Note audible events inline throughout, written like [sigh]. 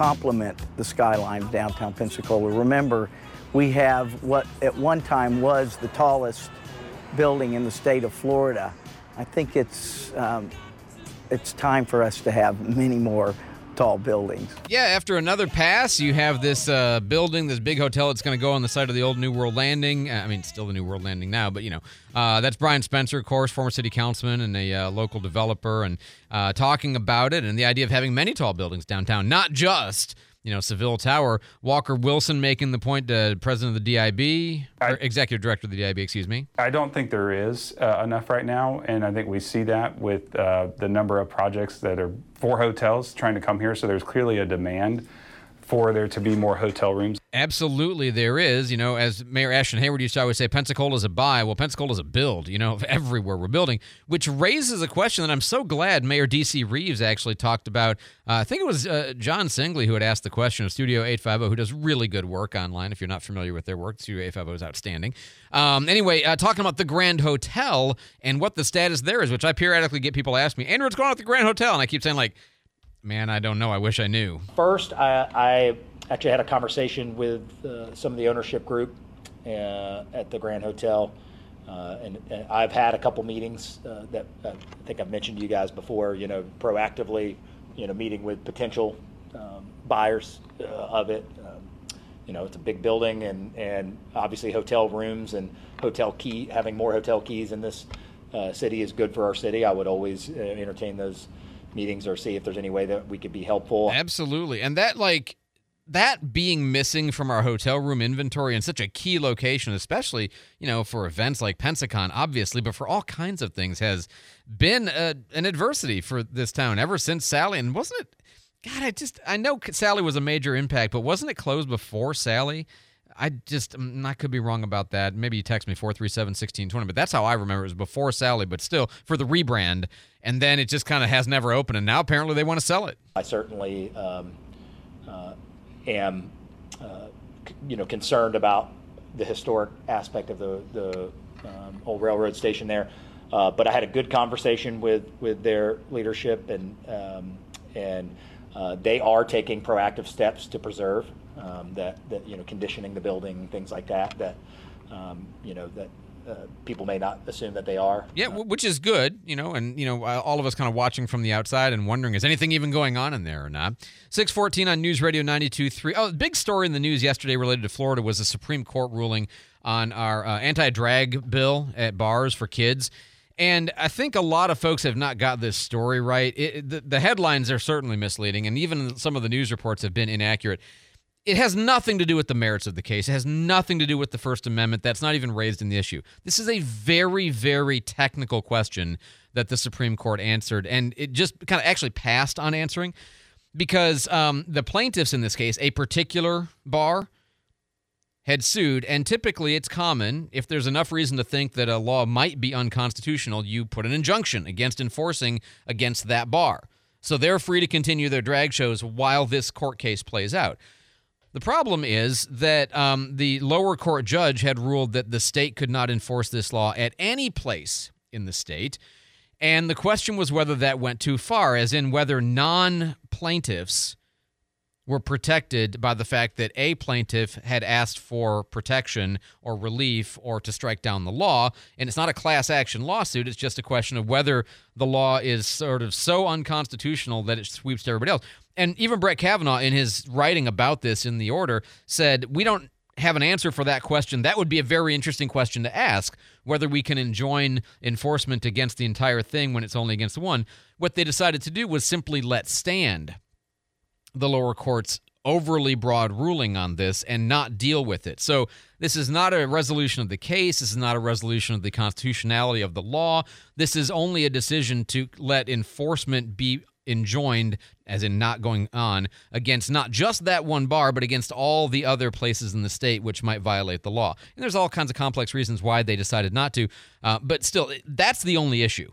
complement the skyline of downtown Pensacola. Remember, we have what at one time was the tallest building in the state of Florida. I think it's um, it's time for us to have many more tall buildings. Yeah, after another pass, you have this uh, building, this big hotel that's going to go on the site of the old New World Landing. I mean, still the New World Landing now, but you know, uh, that's Brian Spencer, of course, former city councilman and a uh, local developer, and uh, talking about it and the idea of having many tall buildings downtown, not just you know, Seville Tower. Walker Wilson making the point to president of the DIB, I, executive director of the DIB, excuse me. I don't think there is uh, enough right now, and I think we see that with uh, the number of projects that are for hotels trying to come here. So there's clearly a demand for there to be more hotel rooms. Absolutely, there is. You know, as Mayor Ashton Hayward used to always say, Pensacola is a buy. Well, Pensacola is a build, you know, [laughs] everywhere we're building, which raises a question that I'm so glad Mayor D.C. Reeves actually talked about. Uh, I think it was uh, John Singley who had asked the question of Studio 850, who does really good work online. If you're not familiar with their work, Studio 850 is outstanding. Um, anyway, uh, talking about the Grand Hotel and what the status there is, which I periodically get people ask me, Andrew, what's going on with the Grand Hotel? And I keep saying, like, Man, I don't know. I wish I knew. First, I, I actually had a conversation with uh, some of the ownership group uh, at the Grand Hotel. Uh, and, and, I've had a couple meetings uh, that uh, I think I've mentioned to you guys before, you know, proactively, you know, meeting with potential um, buyers uh, of it. Um, you know, it's a big building and, and obviously hotel rooms and hotel key, having more hotel keys in this city is good for our city. I would always entertain those meetings or see if there's any way that we could be helpful. Absolutely. And that like that being missing from our hotel room inventory in such a key location, especially, you know, for events like Pensacon, obviously, but for all kinds of things, has been a, an adversity for this town ever since Sally. And wasn't it, God, I just, I know Sally was a major impact, but wasn't it closed before Sally? I just, mm, I could be wrong about that. Maybe you text me 437 1620, but that's how I remember it was before Sally, but still for the rebrand. And then it just kind of has never opened. And now apparently they want to sell it. I certainly um, uh, am, uh, c- you know, concerned about the historic aspect of the, the um, old railroad station there. Uh, but I had a good conversation with, with their leadership, and um, and uh, they are taking proactive steps to preserve um, that, that, you know, conditioning the building, things like that, that, um, you know, that uh, people may not assume that they are. Yeah, which is good, you know, and you know, uh, all of us kind of watching from the outside and wondering is anything even going on in there or not. Six fourteen on News Radio 92.3. Oh, big story in the news yesterday related to Florida was a Supreme Court ruling on our uh, anti-drag bill at bars for kids. And I think a lot of folks have not got this story right. It, the, the headlines are certainly misleading, and even some of the news reports have been inaccurate it has nothing to do with the merits of the case. It has nothing to do with the First Amendment. That's not even raised in the issue. This is a very, very technical question that the Supreme Court answered, and it just kind of actually passed on answering because um, the plaintiffs in this case, a particular bar, had sued. And typically, it's common if there's enough reason to think that a law might be unconstitutional, you put an injunction against enforcing against that bar. So they're free to continue their drag shows while this court case plays out. The problem is that um, the lower court judge had ruled that the state could not enforce this law at any place in the state. And the question was whether that went too far, as in whether non plaintiffs were protected by the fact that a plaintiff had asked for protection or relief or to strike down the law. And it's not a class action lawsuit, it's just a question of whether the law is sort of so unconstitutional that it sweeps to everybody else. And even Brett Kavanaugh, in his writing about this in the order, said, We don't have an answer for that question. That would be a very interesting question to ask whether we can enjoin enforcement against the entire thing when it's only against one. What they decided to do was simply let stand the lower court's overly broad ruling on this and not deal with it. So, this is not a resolution of the case. This is not a resolution of the constitutionality of the law. This is only a decision to let enforcement be enjoined, as in not going on, against not just that one bar, but against all the other places in the state which might violate the law. And there's all kinds of complex reasons why they decided not to. Uh, but still, that's the only issue.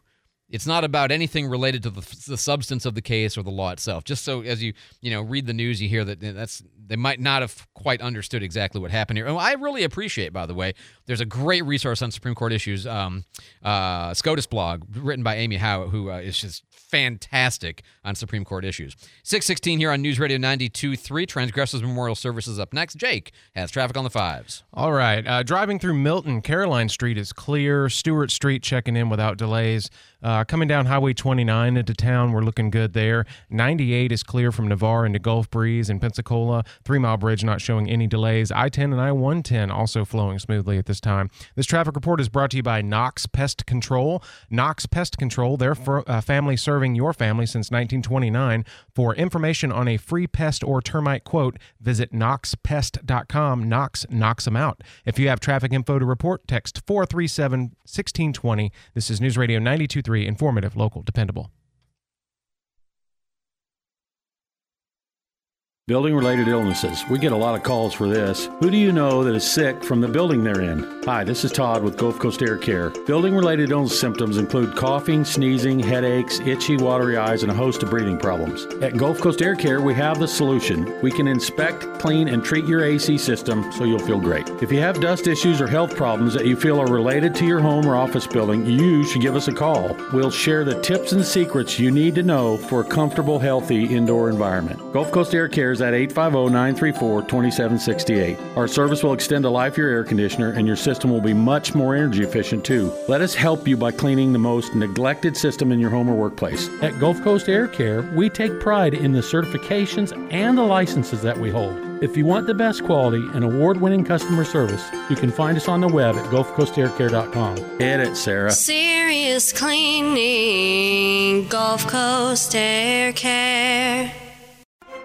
It's not about anything related to the, the, substance of the case or the law itself. Just so as you you know read the news, you hear that that's they might not have quite understood exactly what happened here. And I really appreciate, by the way, there's a great resource on Supreme Court issues, um, uh, SCOTUS blog written by Amy Howe, who uh, is just fantastic on Supreme Court issues. 616 here on News Radio 92.3. Transgressors Memorial Services up next. Jake has traffic on the fives. All right. Uh, driving through Milton, Caroline Street is clear. Stewart Street checking in without delays. Uh, coming down Highway 29 into town, we're looking good there. 98 is clear from Navarre into Gulf Breeze and Pensacola. Three Mile Bridge not showing any delays. I 10 and I 110 also flowing smoothly at this time. This traffic report is brought to you by Knox Pest Control. Knox Pest Control, their uh, family serving your family since 1929. For information on a free pest or termite quote, visit knoxpest.com. Knox knocks them out. If you have traffic info to report, text 437 1620. This is News Radio 92 informative, local, dependable. Building related illnesses. We get a lot of calls for this. Who do you know that is sick from the building they're in? Hi, this is Todd with Gulf Coast Air Care. Building related illness symptoms include coughing, sneezing, headaches, itchy, watery eyes, and a host of breathing problems. At Gulf Coast Air Care, we have the solution. We can inspect, clean, and treat your AC system so you'll feel great. If you have dust issues or health problems that you feel are related to your home or office building, you should give us a call. We'll share the tips and secrets you need to know for a comfortable, healthy indoor environment. Gulf Coast Air Care is at 850 934 2768. Our service will extend the life of your air conditioner and your system will be much more energy efficient too. Let us help you by cleaning the most neglected system in your home or workplace. At Gulf Coast Air Care, we take pride in the certifications and the licenses that we hold. If you want the best quality and award winning customer service, you can find us on the web at GulfCoastAirCare.com. Hit it, Sarah. Serious cleaning, Gulf Coast Air Care.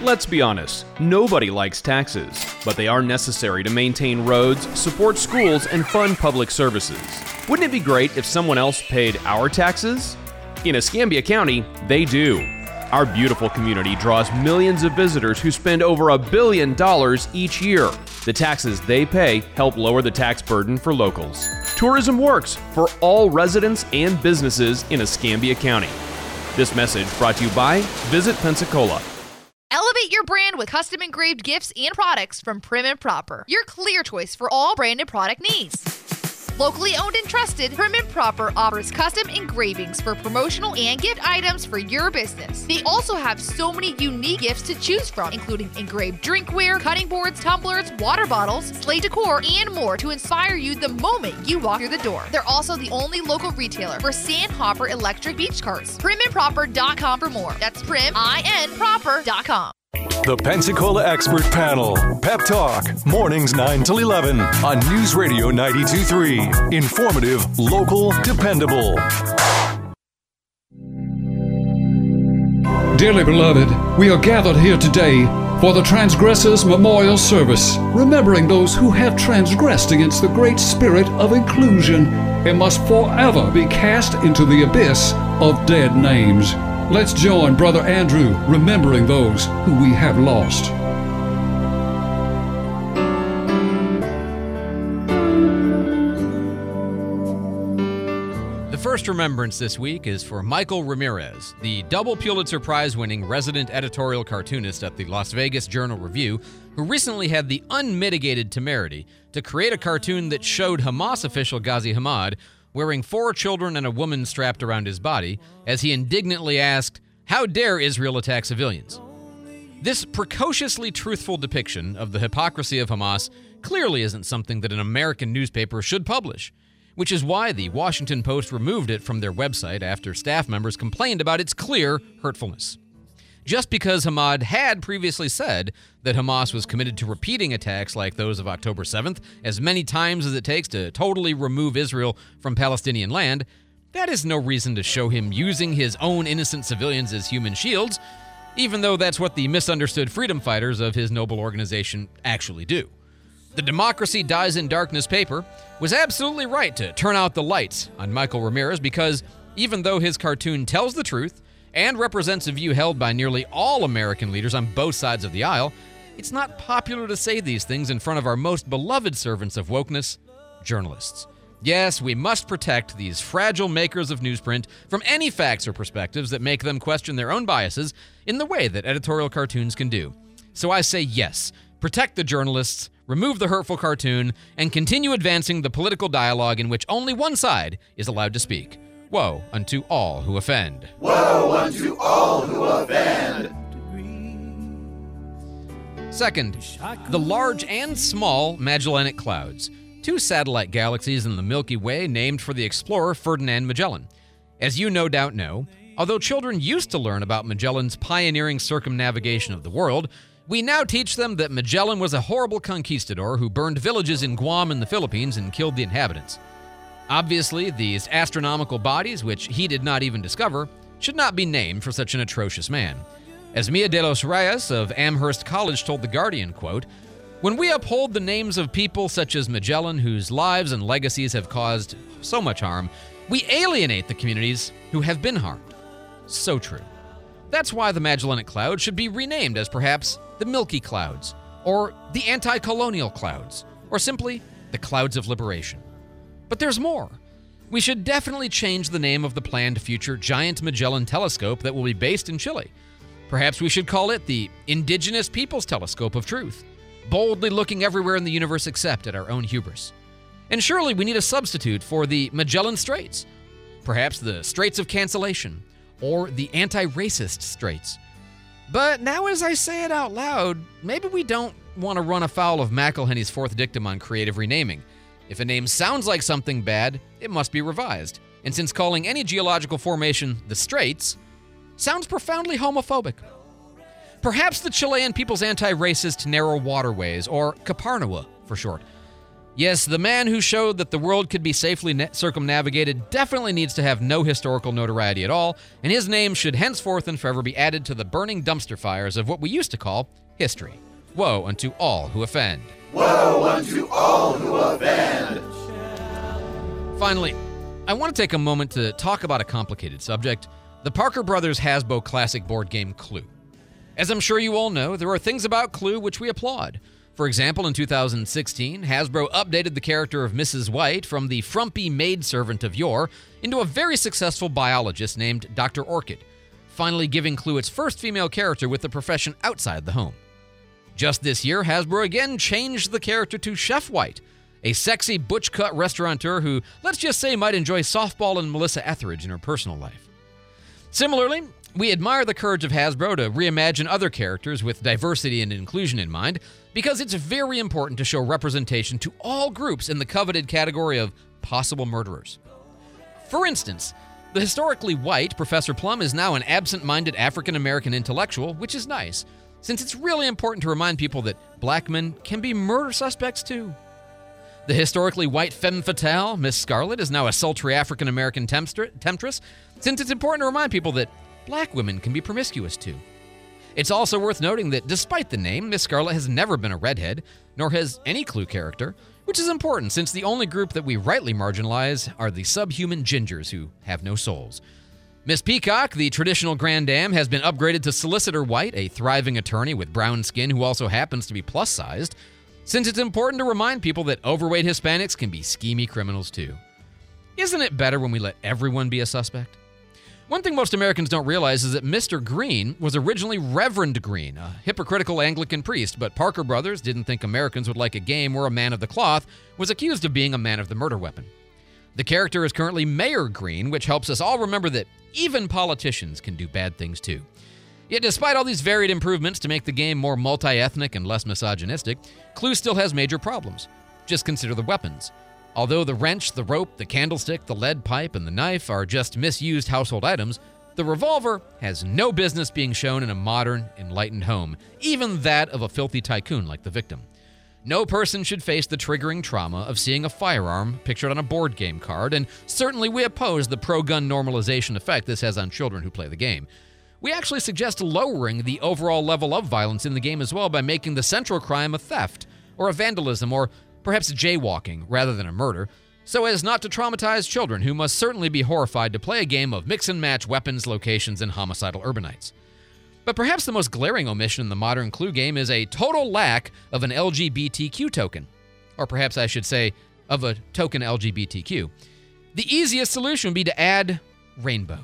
Let's be honest, nobody likes taxes, but they are necessary to maintain roads, support schools, and fund public services. Wouldn't it be great if someone else paid our taxes? In Escambia County, they do. Our beautiful community draws millions of visitors who spend over a billion dollars each year. The taxes they pay help lower the tax burden for locals. Tourism works for all residents and businesses in Escambia County. This message brought to you by Visit Pensacola. Elevate your brand with custom engraved gifts and products from Prim and Proper, your clear choice for all branded product needs. Locally owned and trusted, Prim and Proper offers custom engravings for promotional and gift items for your business. They also have so many unique gifts to choose from, including engraved drinkware, cutting boards, tumblers, water bottles, sleigh decor, and more to inspire you the moment you walk through the door. They're also the only local retailer for Sandhopper electric beach carts. Primandproper.com for more. That's prim, I-N, proper.com. The Pensacola Expert Panel. Pep Talk. Mornings 9 till 11 on News Radio 923. Informative, local, dependable. Dearly beloved, we are gathered here today for the Transgressors Memorial Service, remembering those who have transgressed against the great spirit of inclusion and must forever be cast into the abyss of dead names. Let's join Brother Andrew remembering those who we have lost. The first remembrance this week is for Michael Ramirez, the double Pulitzer Prize winning resident editorial cartoonist at the Las Vegas Journal Review, who recently had the unmitigated temerity to create a cartoon that showed Hamas official Ghazi Hamad wearing four children and a woman strapped around his body, as he indignantly asked, How dare Israel attack civilians? This precociously truthful depiction of the hypocrisy of Hamas clearly isn't something that an American newspaper should publish, which is why the Washington Post removed it from their website after staff members complained about its clear hurtfulness. Just because Hamad had previously said that Hamas was committed to repeating attacks like those of October 7th as many times as it takes to totally remove Israel from Palestinian land, that is no reason to show him using his own innocent civilians as human shields, even though that's what the misunderstood freedom fighters of his noble organization actually do. The Democracy Dies in Darkness paper was absolutely right to turn out the lights on Michael Ramirez because even though his cartoon tells the truth and represents a view held by nearly all American leaders on both sides of the aisle, it's not popular to say these things in front of our most beloved servants of wokeness, journalists. Yes, we must protect these fragile makers of newsprint from any facts or perspectives that make them question their own biases in the way that editorial cartoons can do. So I say yes, protect the journalists, remove the hurtful cartoon, and continue advancing the political dialogue in which only one side is allowed to speak. Woe unto all who offend. Woe unto all who offend. Second, the large and small Magellanic Clouds, two satellite galaxies in the Milky Way named for the explorer Ferdinand Magellan. As you no doubt know, although children used to learn about Magellan's pioneering circumnavigation of the world, we now teach them that Magellan was a horrible conquistador who burned villages in Guam and the Philippines and killed the inhabitants. Obviously, these astronomical bodies, which he did not even discover, should not be named for such an atrocious man. As Mia de los Reyes of Amherst College told The Guardian, quote, when we uphold the names of people such as Magellan, whose lives and legacies have caused so much harm, we alienate the communities who have been harmed. So true. That's why the Magellanic Cloud should be renamed as perhaps the Milky Clouds, or the Anti Colonial Clouds, or simply the Clouds of Liberation. But there's more. We should definitely change the name of the planned future Giant Magellan Telescope that will be based in Chile. Perhaps we should call it the Indigenous Peoples Telescope of Truth, boldly looking everywhere in the universe except at our own hubris. And surely we need a substitute for the Magellan Straits, perhaps the Straits of Cancellation, or the anti racist Straits. But now, as I say it out loud, maybe we don't want to run afoul of McElhenney's fourth dictum on creative renaming. If a name sounds like something bad, it must be revised. And since calling any geological formation the Straits sounds profoundly homophobic, perhaps the Chilean people's anti racist narrow waterways, or Caparnawa for short. Yes, the man who showed that the world could be safely ne- circumnavigated definitely needs to have no historical notoriety at all, and his name should henceforth and forever be added to the burning dumpster fires of what we used to call history. Woe unto all who offend. Oh Woe unto all who offend. Finally, I want to take a moment to talk about a complicated subject the Parker Brothers Hasbro classic board game Clue. As I'm sure you all know, there are things about Clue which we applaud. For example, in 2016, Hasbro updated the character of Mrs. White from the frumpy maidservant of yore into a very successful biologist named Dr. Orchid, finally giving Clue its first female character with a profession outside the home. Just this year, Hasbro again changed the character to Chef White, a sexy butch cut restaurateur who, let's just say, might enjoy softball and Melissa Etheridge in her personal life. Similarly, we admire the courage of Hasbro to reimagine other characters with diversity and inclusion in mind because it's very important to show representation to all groups in the coveted category of possible murderers. For instance, the historically white Professor Plum is now an absent minded African American intellectual, which is nice, since it's really important to remind people that black men can be murder suspects too. The historically white femme fatale, Miss Scarlet, is now a sultry African American temptress, since it's important to remind people that black women can be promiscuous too. It's also worth noting that despite the name, Miss Scarlet has never been a redhead, nor has any Clue character, which is important since the only group that we rightly marginalize are the subhuman gingers who have no souls. Miss Peacock, the traditional Grand Dame, has been upgraded to Solicitor White, a thriving attorney with brown skin who also happens to be plus sized, since it's important to remind people that overweight Hispanics can be schemy criminals too. Isn't it better when we let everyone be a suspect? One thing most Americans don't realize is that Mr. Green was originally Reverend Green, a hypocritical Anglican priest, but Parker Brothers didn't think Americans would like a game where a man of the cloth was accused of being a man of the murder weapon. The character is currently Mayor Green, which helps us all remember that even politicians can do bad things too. Yet, despite all these varied improvements to make the game more multi ethnic and less misogynistic, Clue still has major problems. Just consider the weapons. Although the wrench, the rope, the candlestick, the lead pipe, and the knife are just misused household items, the revolver has no business being shown in a modern, enlightened home, even that of a filthy tycoon like the victim. No person should face the triggering trauma of seeing a firearm pictured on a board game card, and certainly we oppose the pro gun normalization effect this has on children who play the game. We actually suggest lowering the overall level of violence in the game as well by making the central crime a theft, or a vandalism, or perhaps jaywalking rather than a murder, so as not to traumatize children who must certainly be horrified to play a game of mix and match weapons, locations, and homicidal urbanites. But perhaps the most glaring omission in the modern Clue game is a total lack of an LGBTQ token. Or perhaps I should say, of a token LGBTQ. The easiest solution would be to add rainbow.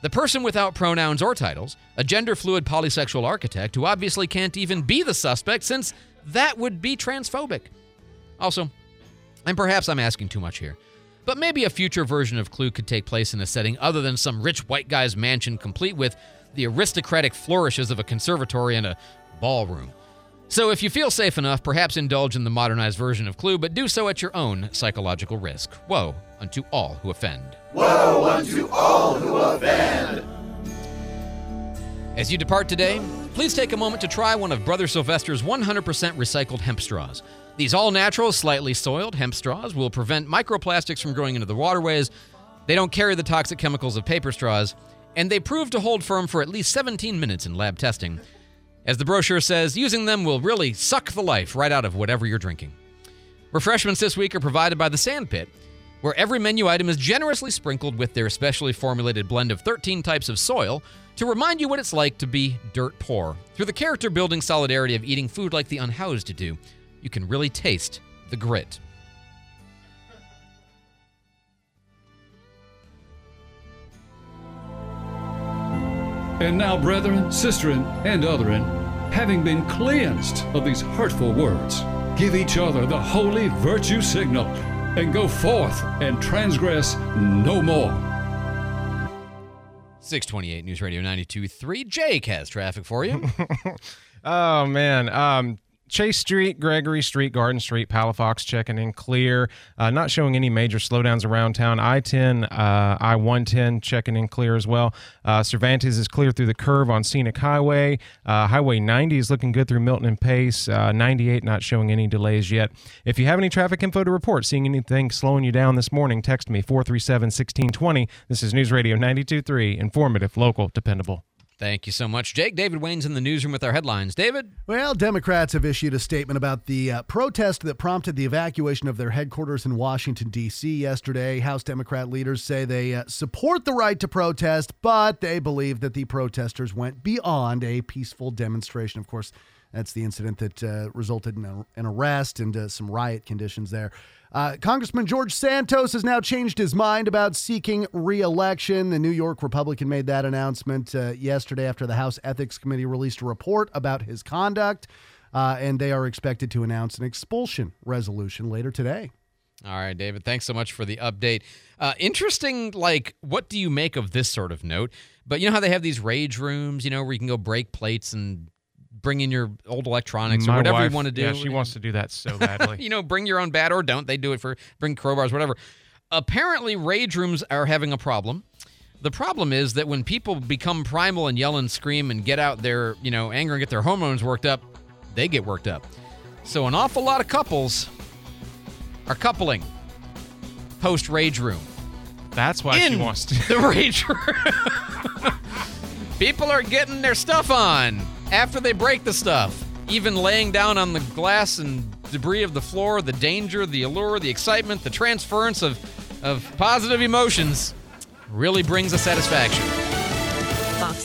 The person without pronouns or titles, a gender fluid polysexual architect who obviously can't even be the suspect since that would be transphobic. Also, and perhaps I'm asking too much here, but maybe a future version of Clue could take place in a setting other than some rich white guy's mansion complete with the aristocratic flourishes of a conservatory and a ballroom. So if you feel safe enough, perhaps indulge in the modernized version of Clue, but do so at your own psychological risk. Woe unto all who offend. Woe unto all who offend. As you depart today, please take a moment to try one of Brother Sylvester's 100% recycled hemp straws. These all natural, slightly soiled hemp straws will prevent microplastics from growing into the waterways. They don't carry the toxic chemicals of paper straws, and they prove to hold firm for at least 17 minutes in lab testing. As the brochure says, using them will really suck the life right out of whatever you're drinking. Refreshments this week are provided by the Sand Pit, where every menu item is generously sprinkled with their specially formulated blend of 13 types of soil to remind you what it's like to be dirt poor. Through the character building solidarity of eating food like the unhoused do, you can really taste the grit. And now, brethren, sisterin, and otherin, having been cleansed of these hurtful words, give each other the holy virtue signal, and go forth and transgress no more. 628 News Radio 92.3. Jake has traffic for you. [laughs] oh man, um, Chase Street, Gregory Street, Garden Street, Palafox checking in clear. Uh, not showing any major slowdowns around town. I 10, uh, I 110 checking in clear as well. Uh, Cervantes is clear through the curve on Scenic Highway. Uh, Highway 90 is looking good through Milton and Pace. Uh, 98 not showing any delays yet. If you have any traffic info to report, seeing anything slowing you down this morning, text me 437 1620. This is News Radio 923, informative, local, dependable. Thank you so much, Jake. David Wayne's in the newsroom with our headlines. David? Well, Democrats have issued a statement about the uh, protest that prompted the evacuation of their headquarters in Washington, D.C. yesterday. House Democrat leaders say they uh, support the right to protest, but they believe that the protesters went beyond a peaceful demonstration. Of course, that's the incident that uh, resulted in a, an arrest and uh, some riot conditions there. Uh, Congressman George Santos has now changed his mind about seeking reelection. The New York Republican made that announcement uh, yesterday after the House Ethics Committee released a report about his conduct, uh, and they are expected to announce an expulsion resolution later today. All right, David. Thanks so much for the update. Uh, interesting, like, what do you make of this sort of note? But you know how they have these rage rooms, you know, where you can go break plates and bring in your old electronics My or whatever wife, you want to do. Yeah, she wants to do that so badly. [laughs] you know, bring your own bat or don't. They do it for bring crowbars, whatever. Apparently, rage rooms are having a problem. The problem is that when people become primal and yell and scream and get out their, you know, anger and get their hormones worked up, they get worked up. So an awful lot of couples are coupling post rage room. That's why in she wants to. the rage room. [laughs] People are getting their stuff on after they break the stuff. Even laying down on the glass and debris of the floor, the danger, the allure, the excitement, the transference of, of positive emotions really brings a satisfaction.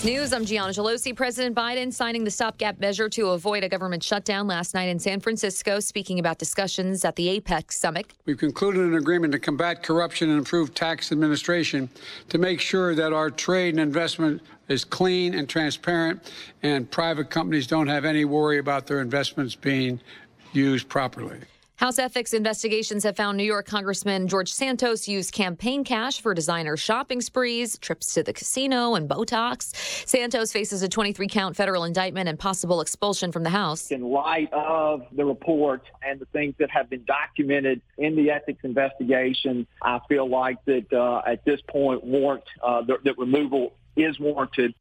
News, I'm Gianna Gelosi. President Biden signing the stopgap measure to avoid a government shutdown last night in San Francisco, speaking about discussions at the APEC summit. We've concluded an agreement to combat corruption and improve tax administration to make sure that our trade and investment is clean and transparent, and private companies don't have any worry about their investments being used properly. House ethics investigations have found New York Congressman George Santos used campaign cash for designer shopping sprees, trips to the casino, and Botox. Santos faces a 23 count federal indictment and possible expulsion from the House. In light of the report and the things that have been documented in the ethics investigation, I feel like that uh, at this point, warrant uh, that, that removal is warranted.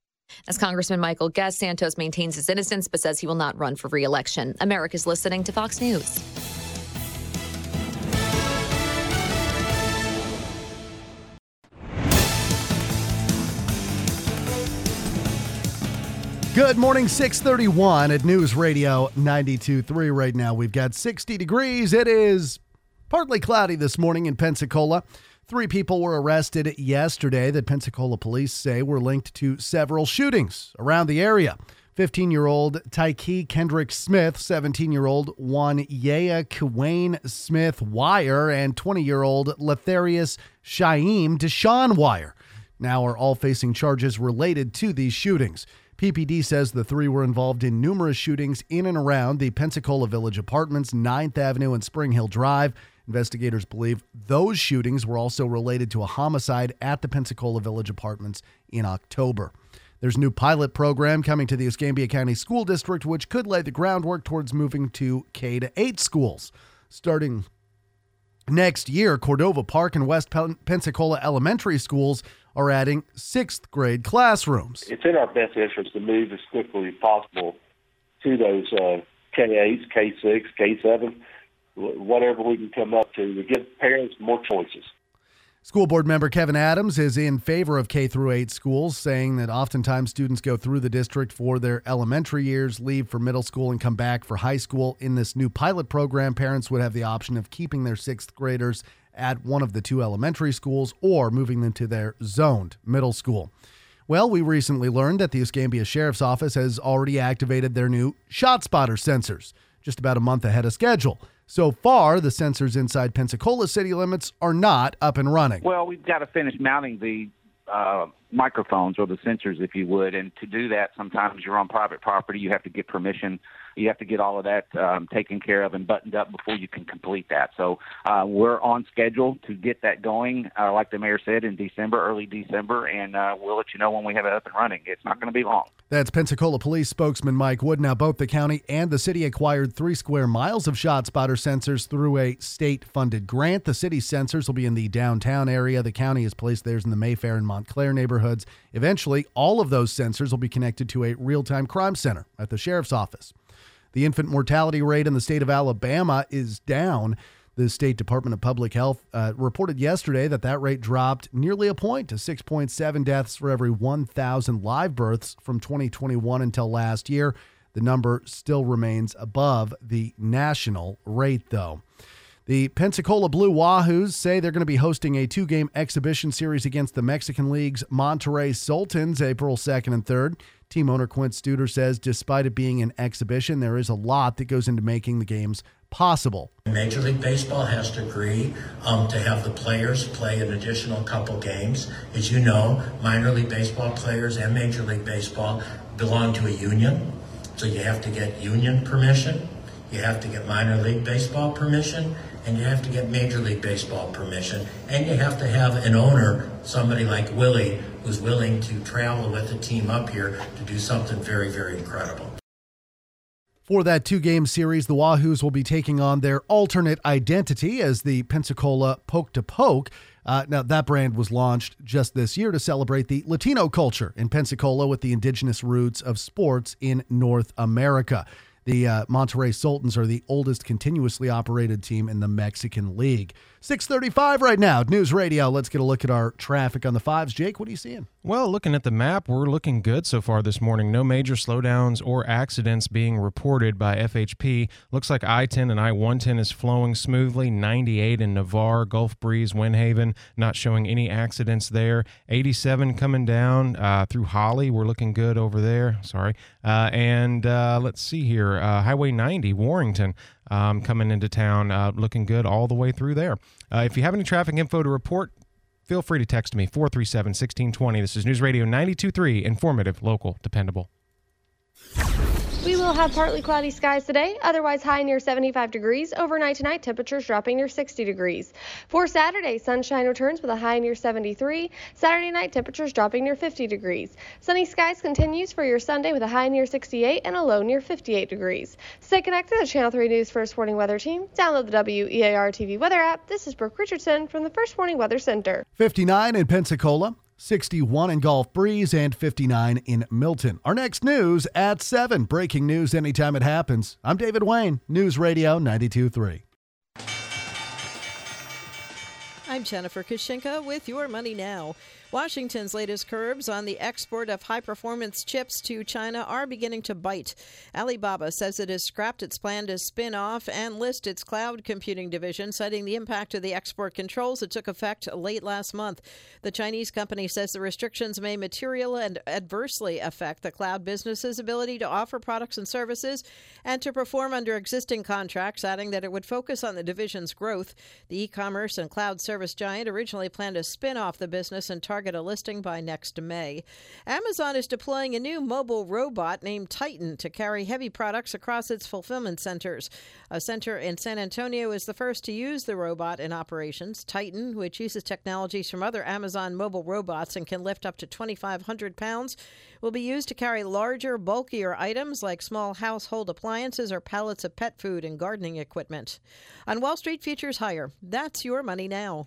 As Congressman Michael Guest, Santos maintains his innocence but says he will not run for re-election. America's listening to Fox News. Good morning, 631 at News Radio 92.3 right now. We've got 60 degrees. It is partly cloudy this morning in Pensacola. Three people were arrested yesterday that Pensacola police say were linked to several shootings around the area. 15 year old Tyke Kendrick Smith, 17 year old Wanyea Kwane Smith Wire, and 20 year old Letharius Shaim Deshawn Wire now are all facing charges related to these shootings. PPD says the three were involved in numerous shootings in and around the Pensacola Village Apartments, 9th Avenue, and Spring Hill Drive. Investigators believe those shootings were also related to a homicide at the Pensacola Village Apartments in October. There's a new pilot program coming to the Escambia County School District, which could lay the groundwork towards moving to K to 8 schools. Starting next year, Cordova Park and West Pensacola Elementary Schools are adding sixth grade classrooms. It's in our best interest to move as quickly as possible to those uh, K8s, K6, K7, whatever we can come up to to give parents more choices. School board member Kevin Adams is in favor of K through 8 schools, saying that oftentimes students go through the district for their elementary years, leave for middle school, and come back for high school. In this new pilot program, parents would have the option of keeping their sixth graders at one of the two elementary schools or moving them to their zoned middle school. Well, we recently learned that the Escambia Sheriff's Office has already activated their new ShotSpotter sensors, just about a month ahead of schedule. So far, the sensors inside Pensacola city limits are not up and running. Well, we've got to finish mounting the uh, microphones or the sensors, if you would. And to do that, sometimes you're on private property. You have to get permission you have to get all of that um, taken care of and buttoned up before you can complete that. So uh, we're on schedule to get that going, uh, like the mayor said, in December, early December, and uh, we'll let you know when we have it up and running. It's not going to be long. That's Pensacola Police spokesman Mike Wood. Now, both the county and the city acquired three square miles of ShotSpotter sensors through a state funded grant. The city's sensors will be in the downtown area. The county has placed theirs in the Mayfair and Montclair neighborhoods. Eventually, all of those sensors will be connected to a real time crime center at the sheriff's office. The infant mortality rate in the state of Alabama is down. The State Department of Public Health uh, reported yesterday that that rate dropped nearly a point to 6.7 deaths for every 1,000 live births from 2021 until last year. The number still remains above the national rate, though. The Pensacola Blue Wahoos say they're going to be hosting a two game exhibition series against the Mexican League's Monterrey Sultans April 2nd and 3rd. Team owner Quint Studer says despite it being an exhibition, there is a lot that goes into making the games possible. Major League Baseball has to agree um, to have the players play an additional couple games. As you know, minor league baseball players and Major League Baseball belong to a union, so you have to get union permission, you have to get minor league baseball permission, and you have to get Major League Baseball permission, and you have to have an owner, somebody like Willie, who's willing to travel with the team up here to do something very, very incredible. For that two game series, the Wahoos will be taking on their alternate identity as the Pensacola Poke to Poke. Uh, now, that brand was launched just this year to celebrate the Latino culture in Pensacola with the indigenous roots of sports in North America. The uh, Monterrey Sultans are the oldest continuously operated team in the Mexican League. 635 right now, News Radio. Let's get a look at our traffic on the fives. Jake, what are you seeing? Well, looking at the map, we're looking good so far this morning. No major slowdowns or accidents being reported by FHP. Looks like I 10 and I 110 is flowing smoothly. 98 in Navarre, Gulf Breeze, Windhaven, not showing any accidents there. 87 coming down uh, through Holley. We're looking good over there. Sorry. Uh, and uh, let's see here. Uh, Highway 90, Warrington um, coming into town, uh, looking good all the way through there. Uh, if you have any traffic info to report, feel free to text me 437 1620. This is News Radio 923, informative, local, dependable. We will have partly cloudy skies today, otherwise high near 75 degrees. Overnight tonight, temperatures dropping near 60 degrees. For Saturday, sunshine returns with a high near 73. Saturday night, temperatures dropping near 50 degrees. Sunny skies continues for your Sunday with a high near 68 and a low near 58 degrees. Stay connected to the Channel 3 News First Warning Weather Team. Download the WEAR TV weather app. This is Brooke Richardson from the First Warning Weather Center. 59 in Pensacola. 61 in Gulf Breeze and 59 in Milton. Our next news at 7. Breaking news anytime it happens. I'm David Wayne, News Radio 923. I'm Jennifer Kushinka with Your Money Now. Washington's latest curbs on the export of high performance chips to China are beginning to bite. Alibaba says it has scrapped its plan to spin off and list its cloud computing division, citing the impact of the export controls that took effect late last month. The Chinese company says the restrictions may materially and adversely affect the cloud business's ability to offer products and services and to perform under existing contracts, adding that it would focus on the division's growth. The e commerce and cloud service giant originally planned to spin off the business and target target a listing by next May. Amazon is deploying a new mobile robot named Titan to carry heavy products across its fulfillment centers. A center in San Antonio is the first to use the robot in operations. Titan, which uses technologies from other Amazon mobile robots and can lift up to 2,500 pounds, will be used to carry larger, bulkier items like small household appliances or pallets of pet food and gardening equipment. On Wall Street Futures Higher, that's your money now.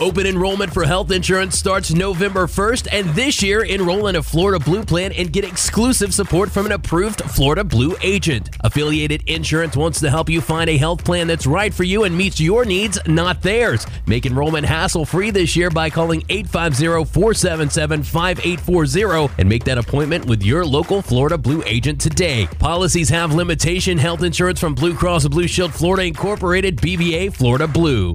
Open enrollment for health insurance starts November 1st, and this year, enroll in a Florida Blue plan and get exclusive support from an approved Florida Blue agent. Affiliated Insurance wants to help you find a health plan that's right for you and meets your needs, not theirs. Make enrollment hassle free this year by calling 850 477 5840 and make that appointment with your local Florida Blue agent today. Policies have limitation. Health insurance from Blue Cross Blue Shield Florida Incorporated, DBA Florida Blue.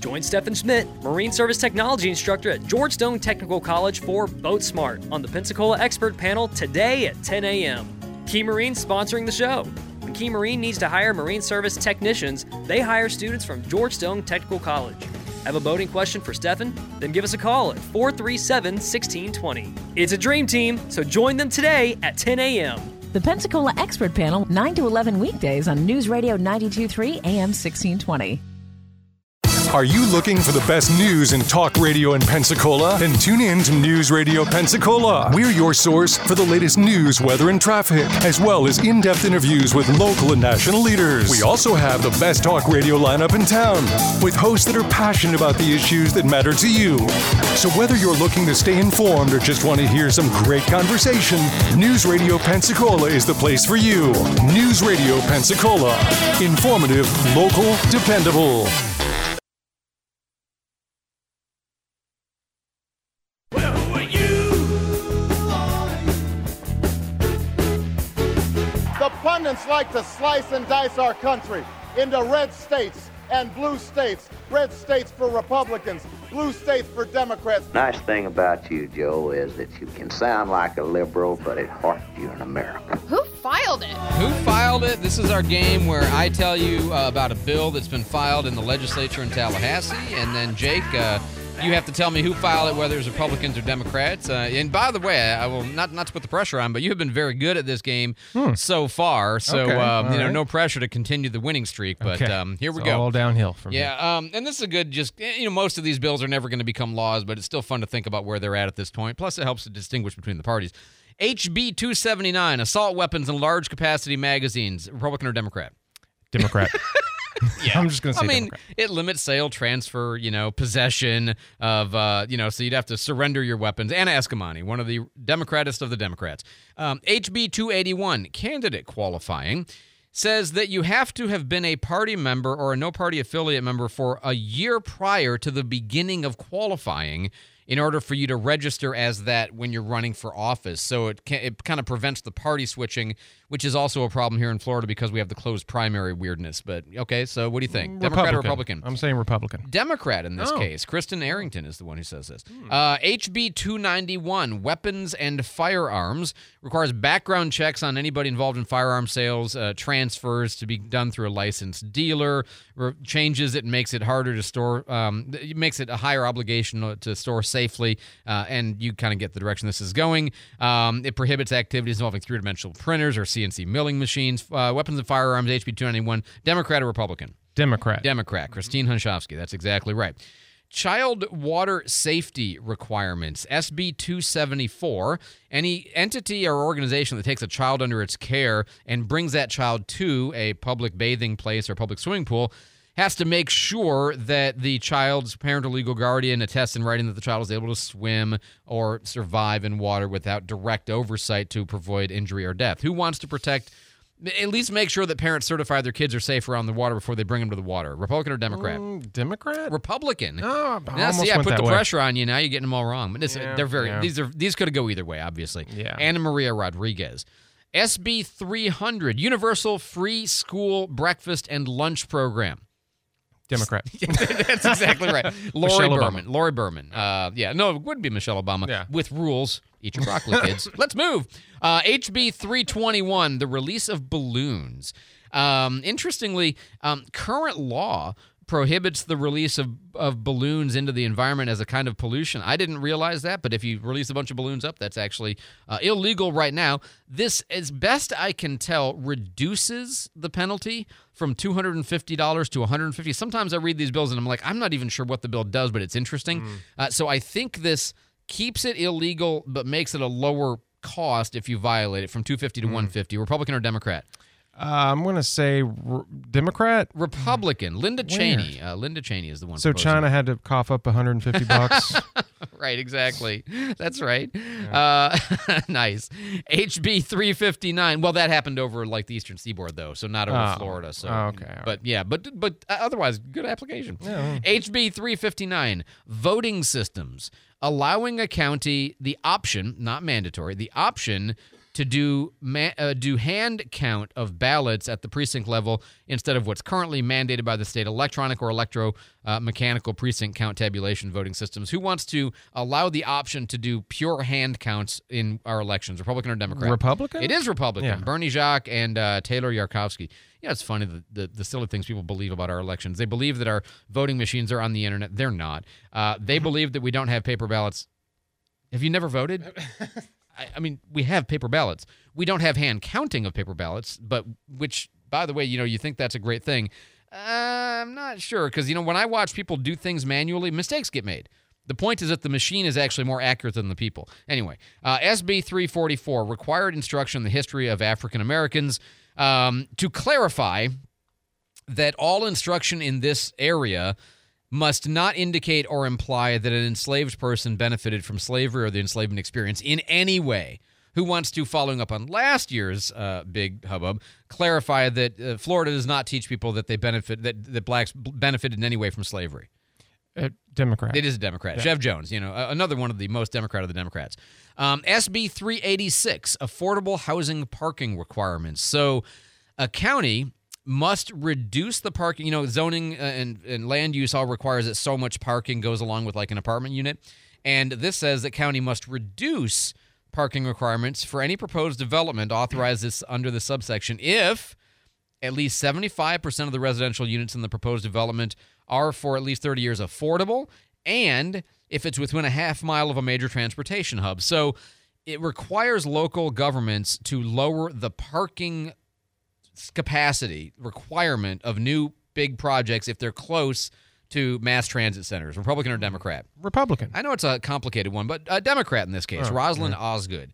Join Stephen Schmidt, Marine Service Technology Instructor at George Stone Technical College for Boat Smart on the Pensacola Expert Panel today at 10 a.m. Key Marine sponsoring the show. When Key Marine needs to hire Marine Service technicians, they hire students from George Stone Technical College. Have a boating question for Stefan? Then give us a call at 437 1620. It's a dream team, so join them today at 10 a.m. The Pensacola Expert Panel, 9 to 11 weekdays on News Radio 923 AM 1620. Are you looking for the best news in talk radio in Pensacola? Then tune in to News Radio Pensacola. We're your source for the latest news, weather, and traffic, as well as in depth interviews with local and national leaders. We also have the best talk radio lineup in town, with hosts that are passionate about the issues that matter to you. So whether you're looking to stay informed or just want to hear some great conversation, News Radio Pensacola is the place for you. News Radio Pensacola. Informative, local, dependable. Like to slice and dice our country into red states and blue states. Red states for Republicans, blue states for Democrats. Nice thing about you, Joe, is that you can sound like a liberal, but at heart you're an American. Who filed it? Who filed it? This is our game where I tell you uh, about a bill that's been filed in the legislature in Tallahassee, and then Jake uh, You have to tell me who filed it, whether it's Republicans or Democrats. Uh, and by the way, I will not not to put the pressure on, but you have been very good at this game so far. So Hmm. Okay, um, you know, right. no pressure to continue the winning streak. But Okay. um, here we It's go. all downhill from yeah, um, and this is a good. Just eh, you know, most of these bills are never going to become laws, but it's still fun to think about where they're at at this point. Plus, it helps to distinguish between the parties. HB 279, assault weapons and large capacity magazines, Republican or Democrat? Democrat. [laughs] [laughs] Yeah. I'm just going to say I mean, Democrat. it limits sale, transfer, you know, possession of, uh, you know, so you'd have to surrender your weapons. Anna Eskamani, one of the Democratist of the Democrats. Um, HB 281, candidate qualifying, says that you have to have been a party member or a no party affiliate member for a year prior to the beginning of qualifying in order for you to register as that when you're running for office. So it can, it kind of prevents the party switching, which is also a problem here in Florida because we have the closed primary weirdness. But okay, so what do you think? Democrat or Republican? I'm saying Republican. Democrat in this Oh. case. Kristen Arrington is the one who says this. Uh, HB 291, weapons and firearms, requires background checks on anybody involved in firearm sales, uh, transfers to be done through a licensed dealer, re- changes it, makes it harder to store, um, it makes it a higher obligation to store safely, uh, and you kind of get the direction this is going. Um, it prohibits activities involving three dimensional printers or CNC milling machines, uh, weapons and firearms, HB 291, Democrat or Republican? Democrat. Democrat, Christine Hunschofsky. That's exactly right. Child water safety requirements, SB 274. Any entity or organization that takes a child under its care and brings that child to a public bathing place or public swimming pool has to make sure that the child's parent or legal guardian attests in writing that the child is able to swim or survive in water without direct oversight to avoid injury or death. Who wants to protect? At least make sure that parents certify their kids are safe around the water before they bring them to the water. Republican or Democrat? Mm, Democrat? Republican. Oh, I Now, see, I put the way. pressure on you. Now you're getting them all wrong. But this, Yeah, they're very. yeah. These are these could go either way. Obviously. Yeah. Ana Maria Rodriguez. SB 300, Universal Free School Breakfast and Lunch Program. Democrat. [laughs] That's exactly right. [laughs] Lori Michelle Obama. Berman. Lori Berman. Uh, yeah, no, it would be Michelle Obama Yeah. with rules. Eat your broccoli, [laughs] kids. Let's move. Uh, HB 321, the release of balloons. Um, interestingly, um, current law prohibits the release of, of balloons into the environment as a kind of pollution. I didn't realize that, but if you release a bunch of balloons up, that's actually uh, illegal right now. This, as best I can tell, reduces the penalty from $250 to $150. Sometimes I read these bills and I'm like, I'm not even sure what the bill does, but it's interesting. Uh, so I think this keeps it illegal, but makes it a lower cost if you violate it from 250 to 150 Republican or Democrat? Uh, I'm going to say r- Democrat. Republican. Linda Chaney. Uh, Linda Chaney is the one. So proposing China had to cough up 150 bucks. [laughs] right, exactly. That's right. Uh, [laughs] nice. HB 359. Well, that happened over like the Eastern Seaboard, though, so not over Oh. Florida. So, Oh, okay, all but yeah, but but otherwise, good application. Yeah. HB 359. Voting systems allowing a county the option, not mandatory, the option to do ma- uh, do hand count of ballots at the precinct level instead of what's currently mandated by the state electronic or electro uh, mechanical precinct count tabulation voting systems. Who wants to allow the option to do pure hand counts in our elections, Republican or Democrat? Republican? It is Republican. Yeah. Bernie Jacques and uh, Taylor Yarkosky. Yeah, it's funny the, the the silly things people believe about our elections. They believe that our voting machines are on the internet. They're not. Uh, they Mm-hmm. believe that we don't have paper ballots. Have you never voted? [laughs] I, I mean, we have paper ballots. We don't have hand counting of paper ballots, but which, by the way, you know, you think that's a great thing. Uh, I'm not sure because you know when I watch people do things manually, mistakes get made. The point is that the machine is actually more accurate than the people. Anyway, uh, SB 344 required instruction in the history of African Americans. Um, to clarify that all instruction in this area must not indicate or imply that an enslaved person benefited from slavery or the enslavement experience in any way. Who wants to, following up on last year's uh, big hubbub, clarify that uh, Florida does not teach people that they benefit that that blacks b- benefited in any way from slavery? Uh, Democrat. It is a Democrat. Yeah. Jeff Jones, you know, another one of the most Democrat of the Democrats. Um, SB 386, affordable housing parking requirements. So a county must reduce the parking. You know, zoning uh, and, and land use all requires that so much parking goes along with like an apartment unit. And this says that county must reduce parking requirements for any proposed development authorized this under the subsection if at least 75% of the residential units in the proposed development are for at least 30 years affordable and if it's within a half mile of a major transportation hub. So it requires local governments to lower the parking capacity requirement of new big projects if they're close to mass transit centers, Republican or Democrat? Republican. I know it's a complicated one, but a Democrat in this case, Oh, Rosalind yeah. Osgood.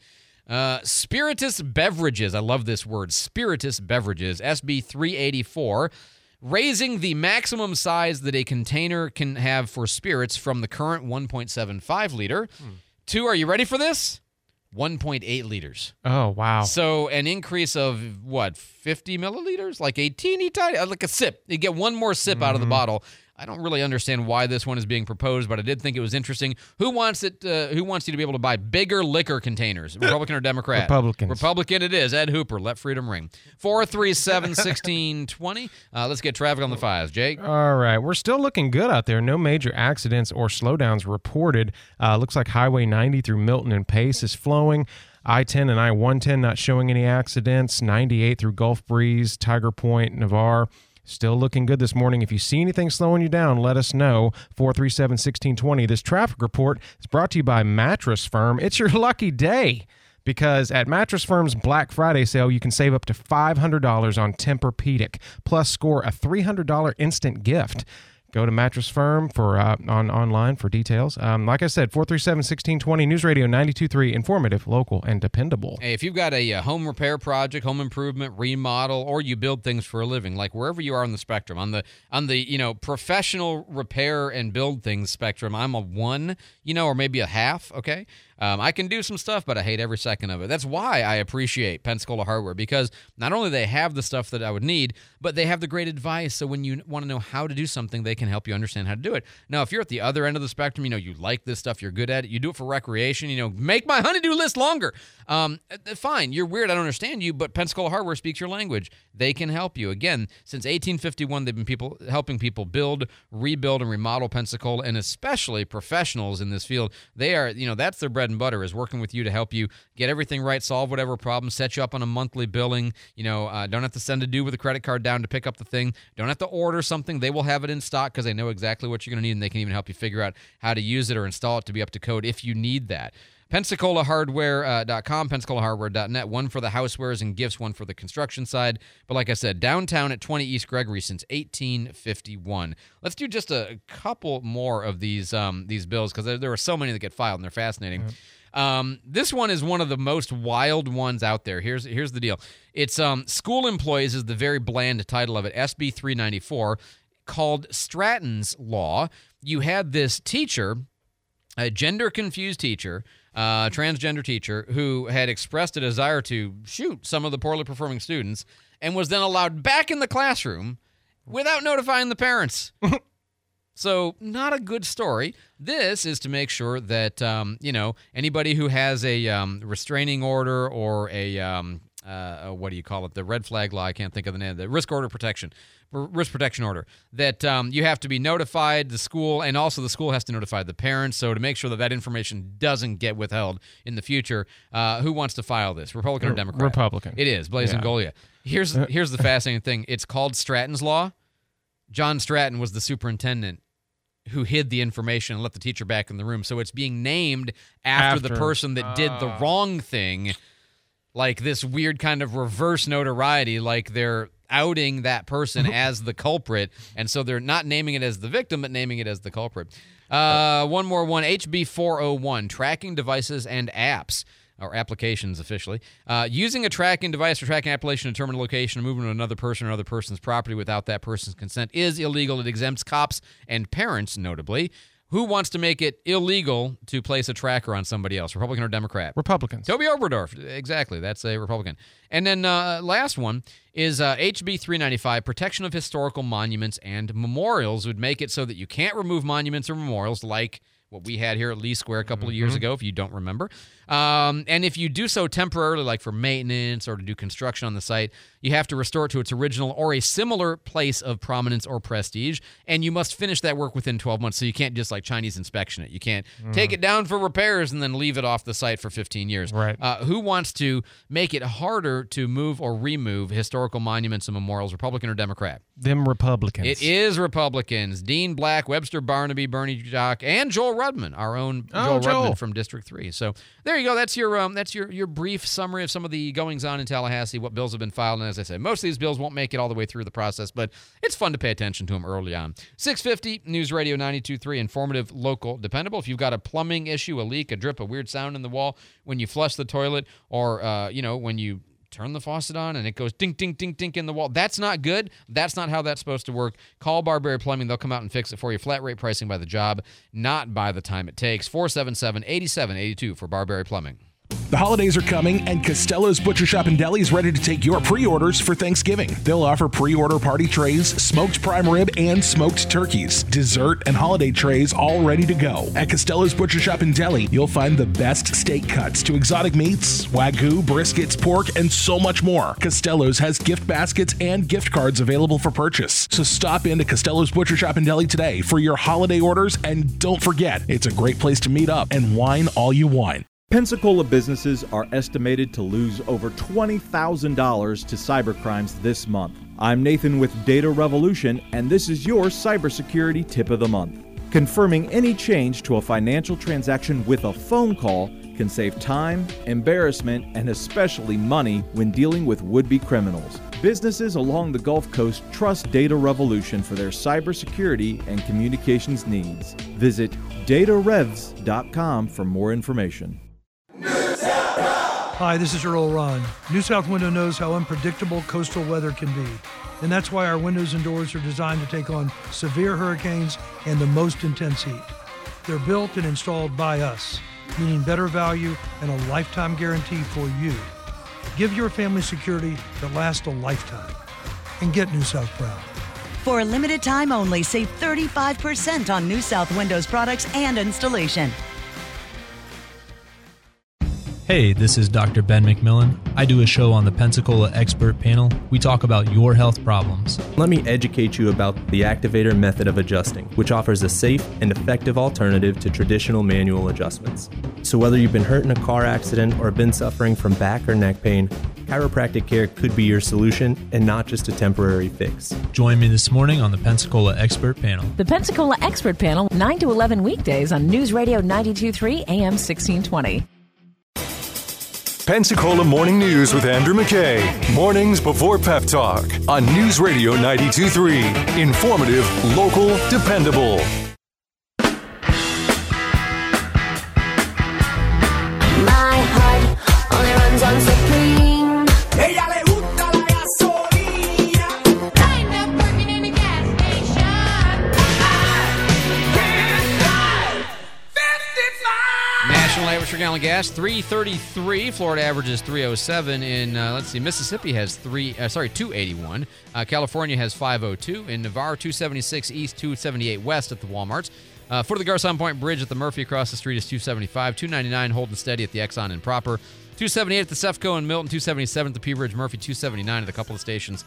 Uh, spirituous beverages, I love this word, spirituous beverages, SB 384, raising the maximum size that a container can have for spirits from the current 1.75 liter to, are you ready for this? 1.8 liters. Oh, wow. So an increase of what, 50 milliliters? Like a teeny tiny, uh, like a sip. You get one more sip out of the Mhm. bottle. I don't really understand why this one is being proposed, but I did think it was interesting. Who wants it? Uh, who wants you to be able to buy bigger liquor containers? [laughs] Republican or Democrat? Republicans. Republican it is. Ed Hooper, let freedom ring. Four three seven sixteen twenty. Uh, let's get traffic on the fives. Jake. All right, we're still looking good out there. No major accidents or slowdowns reported. Uh, looks like Highway 90 through Milton and Pace is flowing. I-10 and I-110 not showing any accidents. 98 through Gulf Breeze, Tiger Point, Navarre. Still looking good this morning. If you see anything slowing you down, let us know. 437 1620. This traffic report is brought to you by Mattress Firm. It's your [laughs] lucky day because at Mattress Firm's Black Friday sale, you can save up to $500 on Tempur-Pedic, plus score a $300 instant gift. Go to Mattress Firm for uh, on online for details. Um, like I said, 437-1620, News Radio 92.3, informative, local, and dependable. Hey, if you've got a, uh home repair project, home improvement, remodel, or you build things for a living, like wherever you are on the spectrum, on the on the you know professional repair and build things spectrum, I'm a one, you know, or maybe a half. Okay, um, I can do some stuff, but I hate every second of it. That's why I appreciate Pensacola Hardware because not only they have the stuff that I would need, but they have the great advice. So when you want to know how to do something, they can help you understand how to do it. Now, if you're at the other end of the spectrum, you know you like this stuff, you're good at it, you do it for recreation. You know, make my honeydew list longer. Um, uh, fine, you're weird. I don't understand you, but Pensacola Hardware speaks your language. They can help you. Again, since 1851, they've been people helping people build, rebuild, and remodel Pensacola, and especially professionals in this field. They are, you know, that's their bread and butter is working with you to help you get everything right, solve whatever problem, set you up on a monthly billing. You know, uh, don't have to send a due with a credit card down to pick up the thing. Don't have to order something. They will have it in stock because they know exactly what you're going to need, and they can even help you figure out how to use it or install it to be up to code if you need that. PensacolaHardware.com, PensacolaHardware.net. One for the housewares and gifts, one for the construction side. But like I said, downtown at 20 East Gregory since 1851. Let's do just a couple more of these um, these bills because there, there are so many that get filed and they're fascinating. Um, this one is one of the most wild ones out there. Here's here's the deal. It's um, school employees is the very bland title of it. SB 394 called Stratton's Law. You had this teacher a gender confused teacher, uh, transgender teacher, who had expressed a desire to shoot some of the poorly performing students and was then allowed back in the classroom without notifying the parents. [laughs] so, not a good story. This is to make sure that, um, you know, anybody who has a um, restraining order or a, um, uh, what do you call it? The red flag law. I can't think of the name. The risk order protection, risk protection order. That um, you have to be notified the school, and also the school has to notify the parents. So to make sure that that information doesn't get withheld in the future, uh, who wants to file this? Republican or Democrat? Republican. It is Blaise Yeah. Golia. Here's here's the [laughs] fascinating thing. It's called Stratton's Law. John Stratton was the superintendent who hid the information and let the teacher back in the room. So it's being named after, the person that did the Ah. wrong thing, like this weird kind of reverse notoriety, like they're outing that person as the culprit. And so they're not naming it as the victim, but naming it as the culprit. Uh, one more one HB 401 tracking devices and apps. Or applications officially. Uh, using a tracking device or tracking application to determine location of movement of another person or another person's property without that person's consent is illegal. It exempts cops and parents, notably. Who wants to make it illegal to place a tracker on somebody else, Republican or Democrat? Republicans. Toby Overdorf, exactly. That's a Republican. And then uh, last one is uh, HB 395, protection of historical monuments and memorials would make it so that you can't remove monuments or memorials like what we had here at Lee Square a couple of Mm-hmm. years ago, if you don't remember. Um, and if you do so temporarily, like for maintenance or to do construction on the site, you have to restore it to its original or a similar place of prominence or prestige. And you must finish that work within 12 months. So you can't just like Chinese inspection it. You can't take Mhm. it down for repairs and then leave it off the site for 15 years. Right. Uh, who wants to make it harder to move or remove historical monuments and memorials, Republican or Democrat? Them Republicans. It is Republicans. Dean Black, Webster Barnaby, Bernie Jock, and Joel Rudman, our own Oh, Joel, Joel. Rudman from District Three. So there you go. That's your um, that's your your brief summary of some of the goings on in Tallahassee, what bills have been filed, and as I said, most of these bills won't make it all the way through the process, but it's fun to pay attention to them early on. Six fifty News Radio 92.3, informative, local, dependable. If you've got a plumbing issue, a leak, a drip, a weird sound in the wall when you flush the toilet, or uh, you know when you turn the faucet on and it goes ding ding ding ding in the wall. That's not good. That's not how that's supposed to work. Call Barbary Plumbing. They'll come out and fix it for you. Flat rate pricing by the job, not by the time it takes. 477-8782 for Barbary Plumbing. The holidays are coming, and Costello's Butcher Shop and Deli is ready to take your pre orders for Thanksgiving. They'll offer pre order party trays, smoked prime rib, and smoked turkeys, dessert, and holiday trays all ready to go. At Costello's Butcher Shop and Deli, you'll find the best steak cuts to exotic meats, wagyu, briskets, pork, and so much more. Costello's has gift baskets and gift cards available for purchase. So stop into Costello's Butcher Shop and Deli today for your holiday orders, and don't forget, it's a great place to meet up and wine all you wine. Pensacola businesses are estimated to lose over $20,000 to cybercrimes this month. I'm Nathan with Data Revolution, and this is your cybersecurity tip of the month. Confirming any change to a financial transaction with a phone call can save time, embarrassment, and especially money when dealing with would be criminals. Businesses along the Gulf Coast trust Data Revolution for their cybersecurity and communications needs. Visit datarevs.com for more information. Hi, this is Earl Ron. New South Window knows how unpredictable coastal weather can be, and that's why our windows and doors are designed to take on severe hurricanes and the most intense heat. They're built and installed by us, meaning better value and a lifetime guarantee for you. Give your family security that lasts a lifetime, and get New South proud. For a limited time only, save 35% on New South Windows products and installation. Hey, this is Dr. Ben McMillan. I do a show on the Pensacola Expert Panel. We talk about your health problems. Let me educate you about the Activator method of adjusting, which offers a safe and effective alternative to traditional manual adjustments. So, whether you've been hurt in a car accident or been suffering from back or neck pain, chiropractic care could be your solution and not just a temporary fix. Join me this morning on the Pensacola Expert Panel. The Pensacola Expert Panel, 9 to 11 weekdays on News Radio 923 AM 1620. Pensacola Morning News with Andrew McKay. Mornings before Pep Talk on News Radio 92.3. Informative, local, dependable. Gallon gas 333. Florida averages 307. In uh, let's see, Mississippi has three. Uh, sorry, 281. Uh, California has 502. In Navarre, 276 east, 278 west at the WalMarts. Uh, foot of the Garcon Point Bridge at the Murphy across the street is 275. 299 holding steady at the Exxon and Proper. 278 at the Cefco and Milton. 277 at the Pea Ridge Murphy. 279 at a couple of stations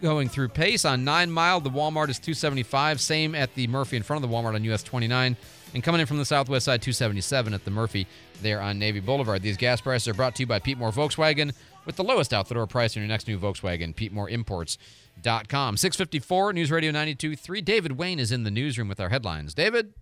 going through pace on nine mile the walmart is 275 same at the murphy in front of the walmart on us 29 and coming in from the southwest side 277 at the murphy there on navy boulevard. These gas prices are brought to you by pete moore volkswagen with the lowest out the door price on your next new volkswagen pete moore imports.com 654 news radio 92.3 david wayne is in the newsroom with our headlines. David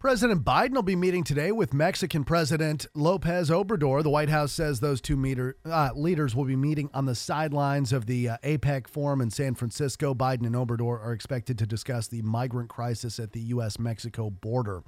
President Biden will be meeting today with Mexican President Lopez Obrador. The White House says those two meter, uh, leaders will be meeting on the sidelines of the uh, APEC forum in San Francisco. Biden and Obrador are expected to discuss the migrant crisis at the U.S. Mexico border.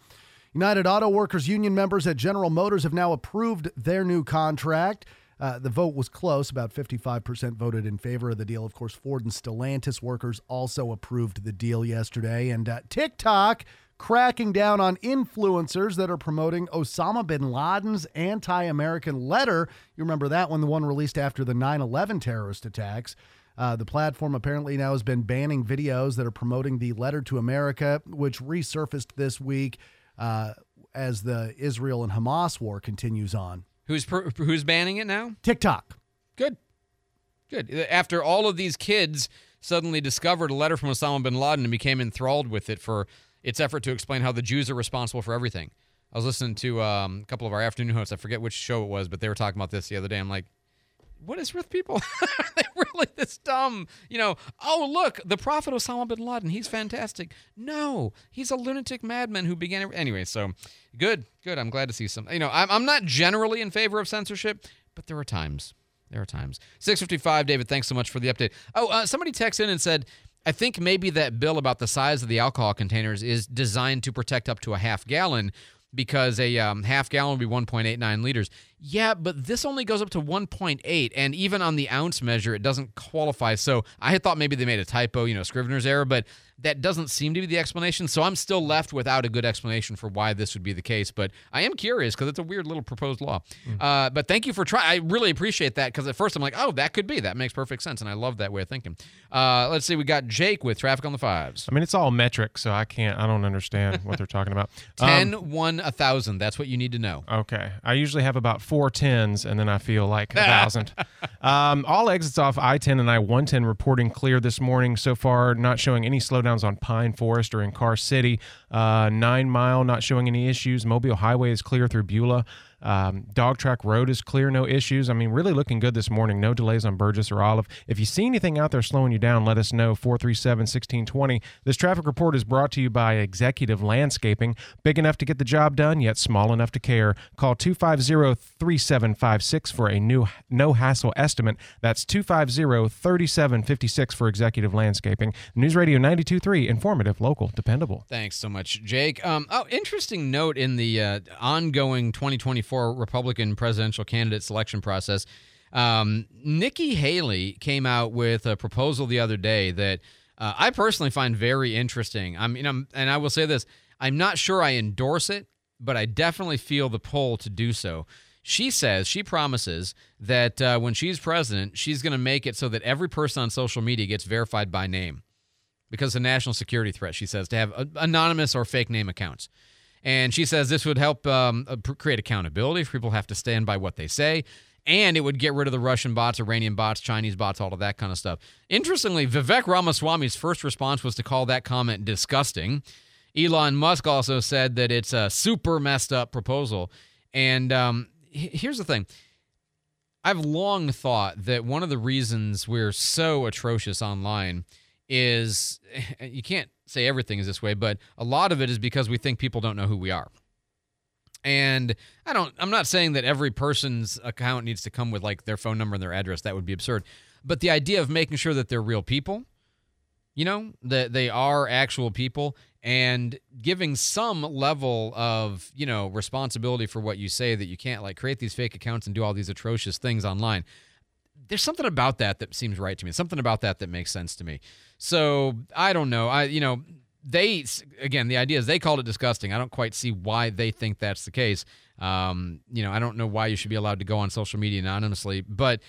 United Auto Workers Union members at General Motors have now approved their new contract. Uh, the vote was close. About 55% voted in favor of the deal. Of course, Ford and Stellantis workers also approved the deal yesterday. And uh, TikTok cracking down on influencers that are promoting Osama bin Laden's anti American letter. You remember that one, the one released after the 9 11 terrorist attacks. Uh, the platform apparently now has been banning videos that are promoting the letter to America, which resurfaced this week. Uh, as the Israel and Hamas war continues on. Who's per, who's banning it now? TikTok. Good. Good. After all of these kids suddenly discovered a letter from Osama bin Laden and became enthralled with it for its effort to explain how the Jews are responsible for everything. I was listening to um, a couple of our afternoon hosts. I forget which show it was, but they were talking about this the other day. I'm like, what is with people? [laughs] Are they really this dumb? You know, oh, look, the prophet Osama bin Laden, he's fantastic. No, he's a lunatic madman who began. Anyway, so good, good. I'm glad to see some. You know, I'm, I'm not generally in favor of censorship, but there are times. There are times. 655, David, thanks so much for the update. Oh, uh, somebody texted in and said, I think maybe that bill about the size of the alcohol containers is designed to protect up to a half gallon because a um, half gallon would be 1.89 liters. Yeah, but this only goes up to 1.8, and even on the ounce measure, it doesn't qualify. So I had thought maybe they made a typo, you know, Scrivener's error, but that doesn't seem to be the explanation. So I'm still left without a good explanation for why this would be the case. But I am curious because it's a weird little proposed law. Uh, but thank you for trying. I really appreciate that because at first I'm like, oh, that could be. That makes perfect sense, and I love that way of thinking. Uh, let's see. We got Jake with traffic on the fives. I mean, it's all metric, so I can't. I don't understand what they're talking about. [laughs] Um, 10, 1, 1,000. That's what you need to know. Okay. I usually have about four tens, and then I feel like a thousand. [laughs] um, all exits off I 10 and I 110 reporting clear this morning. So far, not showing any on Pine Forest or in Car City. Uh, nine Mile, not showing any issues. Mobile Highway is clear through Beulah. Um, Dog Track Road is clear, no issues. I mean, really looking good this morning. No delays on Burgess or Olive. If you see anything out there slowing you down, let us know. 437 1620. This traffic report is brought to you by Executive Landscaping. Big enough to get the job done, yet small enough to care. Call 250 3756 for a new no hassle estimate. That's 250 3756 for Executive Landscaping. News Radio 923, informative, local, dependable. Thanks so much, Jake. Um, oh, interesting note in the uh, ongoing 2024 Republican presidential candidate selection process. Um, Nikki Haley came out with a proposal the other day that uh, I personally find very interesting. I mean, I'm, and I will say this: I'm not sure I endorse it, but I definitely feel the pull to do so. She says she promises that uh, when she's president, she's going to make it so that every person on social media gets verified by name because a national security threat, she says, to have anonymous or fake name accounts. And she says this would help um, uh, create accountability. if People have to stand by what they say. And it would get rid of the Russian bots, Iranian bots, Chinese bots, all of that kind of stuff. Interestingly, Vivek Ramaswamy's first response was to call that comment disgusting. Elon Musk also said that it's a super messed up proposal. And um, here's the thing I've long thought that one of the reasons we're so atrocious online is [laughs] you can't say everything is this way, but a lot of it is because we think people don't know who we are. And I don't I'm not saying that every person's account needs to come with like their phone number and their address. That would be absurd. But the idea of making sure that they're real people, you know, that they are actual people and giving some level of, you know, responsibility for what you say that you can't like create these fake accounts and do all these atrocious things online there's something about that that seems right to me. Something about that that makes sense to me. So I don't know. I you know they again the idea is they called it disgusting. I don't quite see why they think that's the case. Um, you know I don't know why you should be allowed to go on social media anonymously, but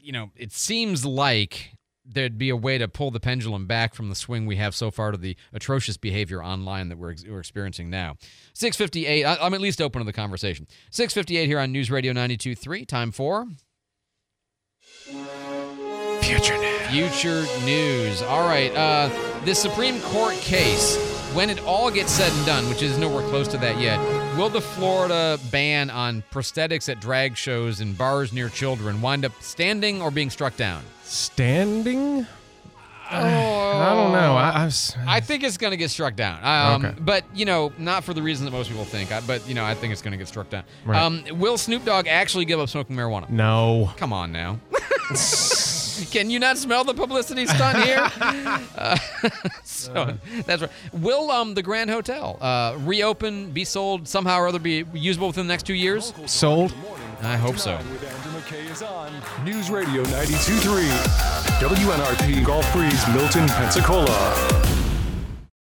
you know it seems like there'd be a way to pull the pendulum back from the swing we have so far to the atrocious behavior online that we're, we're experiencing now. 658, I, I'm at least open to the conversation. 658 here on News Radio 92.3. Time for Future news. Future news. All right. Uh, the Supreme Court case, when it all gets said and done, which is nowhere close to that yet, will the Florida ban on prosthetics at drag shows and bars near children wind up standing or being struck down? Standing? I don't know. I, I was, I think it's going to get struck down. Um, Okay. But, you know, not for the reason that most people think. I, but, you know, I think it's going to get struck down. Right. Um, will Snoop Dogg actually give up smoking marijuana? no. Come on now. [laughs] [laughs] Can you not smell the publicity stunt here? [laughs] Uh, [laughs] so that's right. Will um, the Grand Hotel uh, reopen, be sold somehow or other, be usable within the next two years? Sold? I hope so. With Andrew McKay News Radio 92.3 WNRP Gulf Breeze, Milton, Pensacola.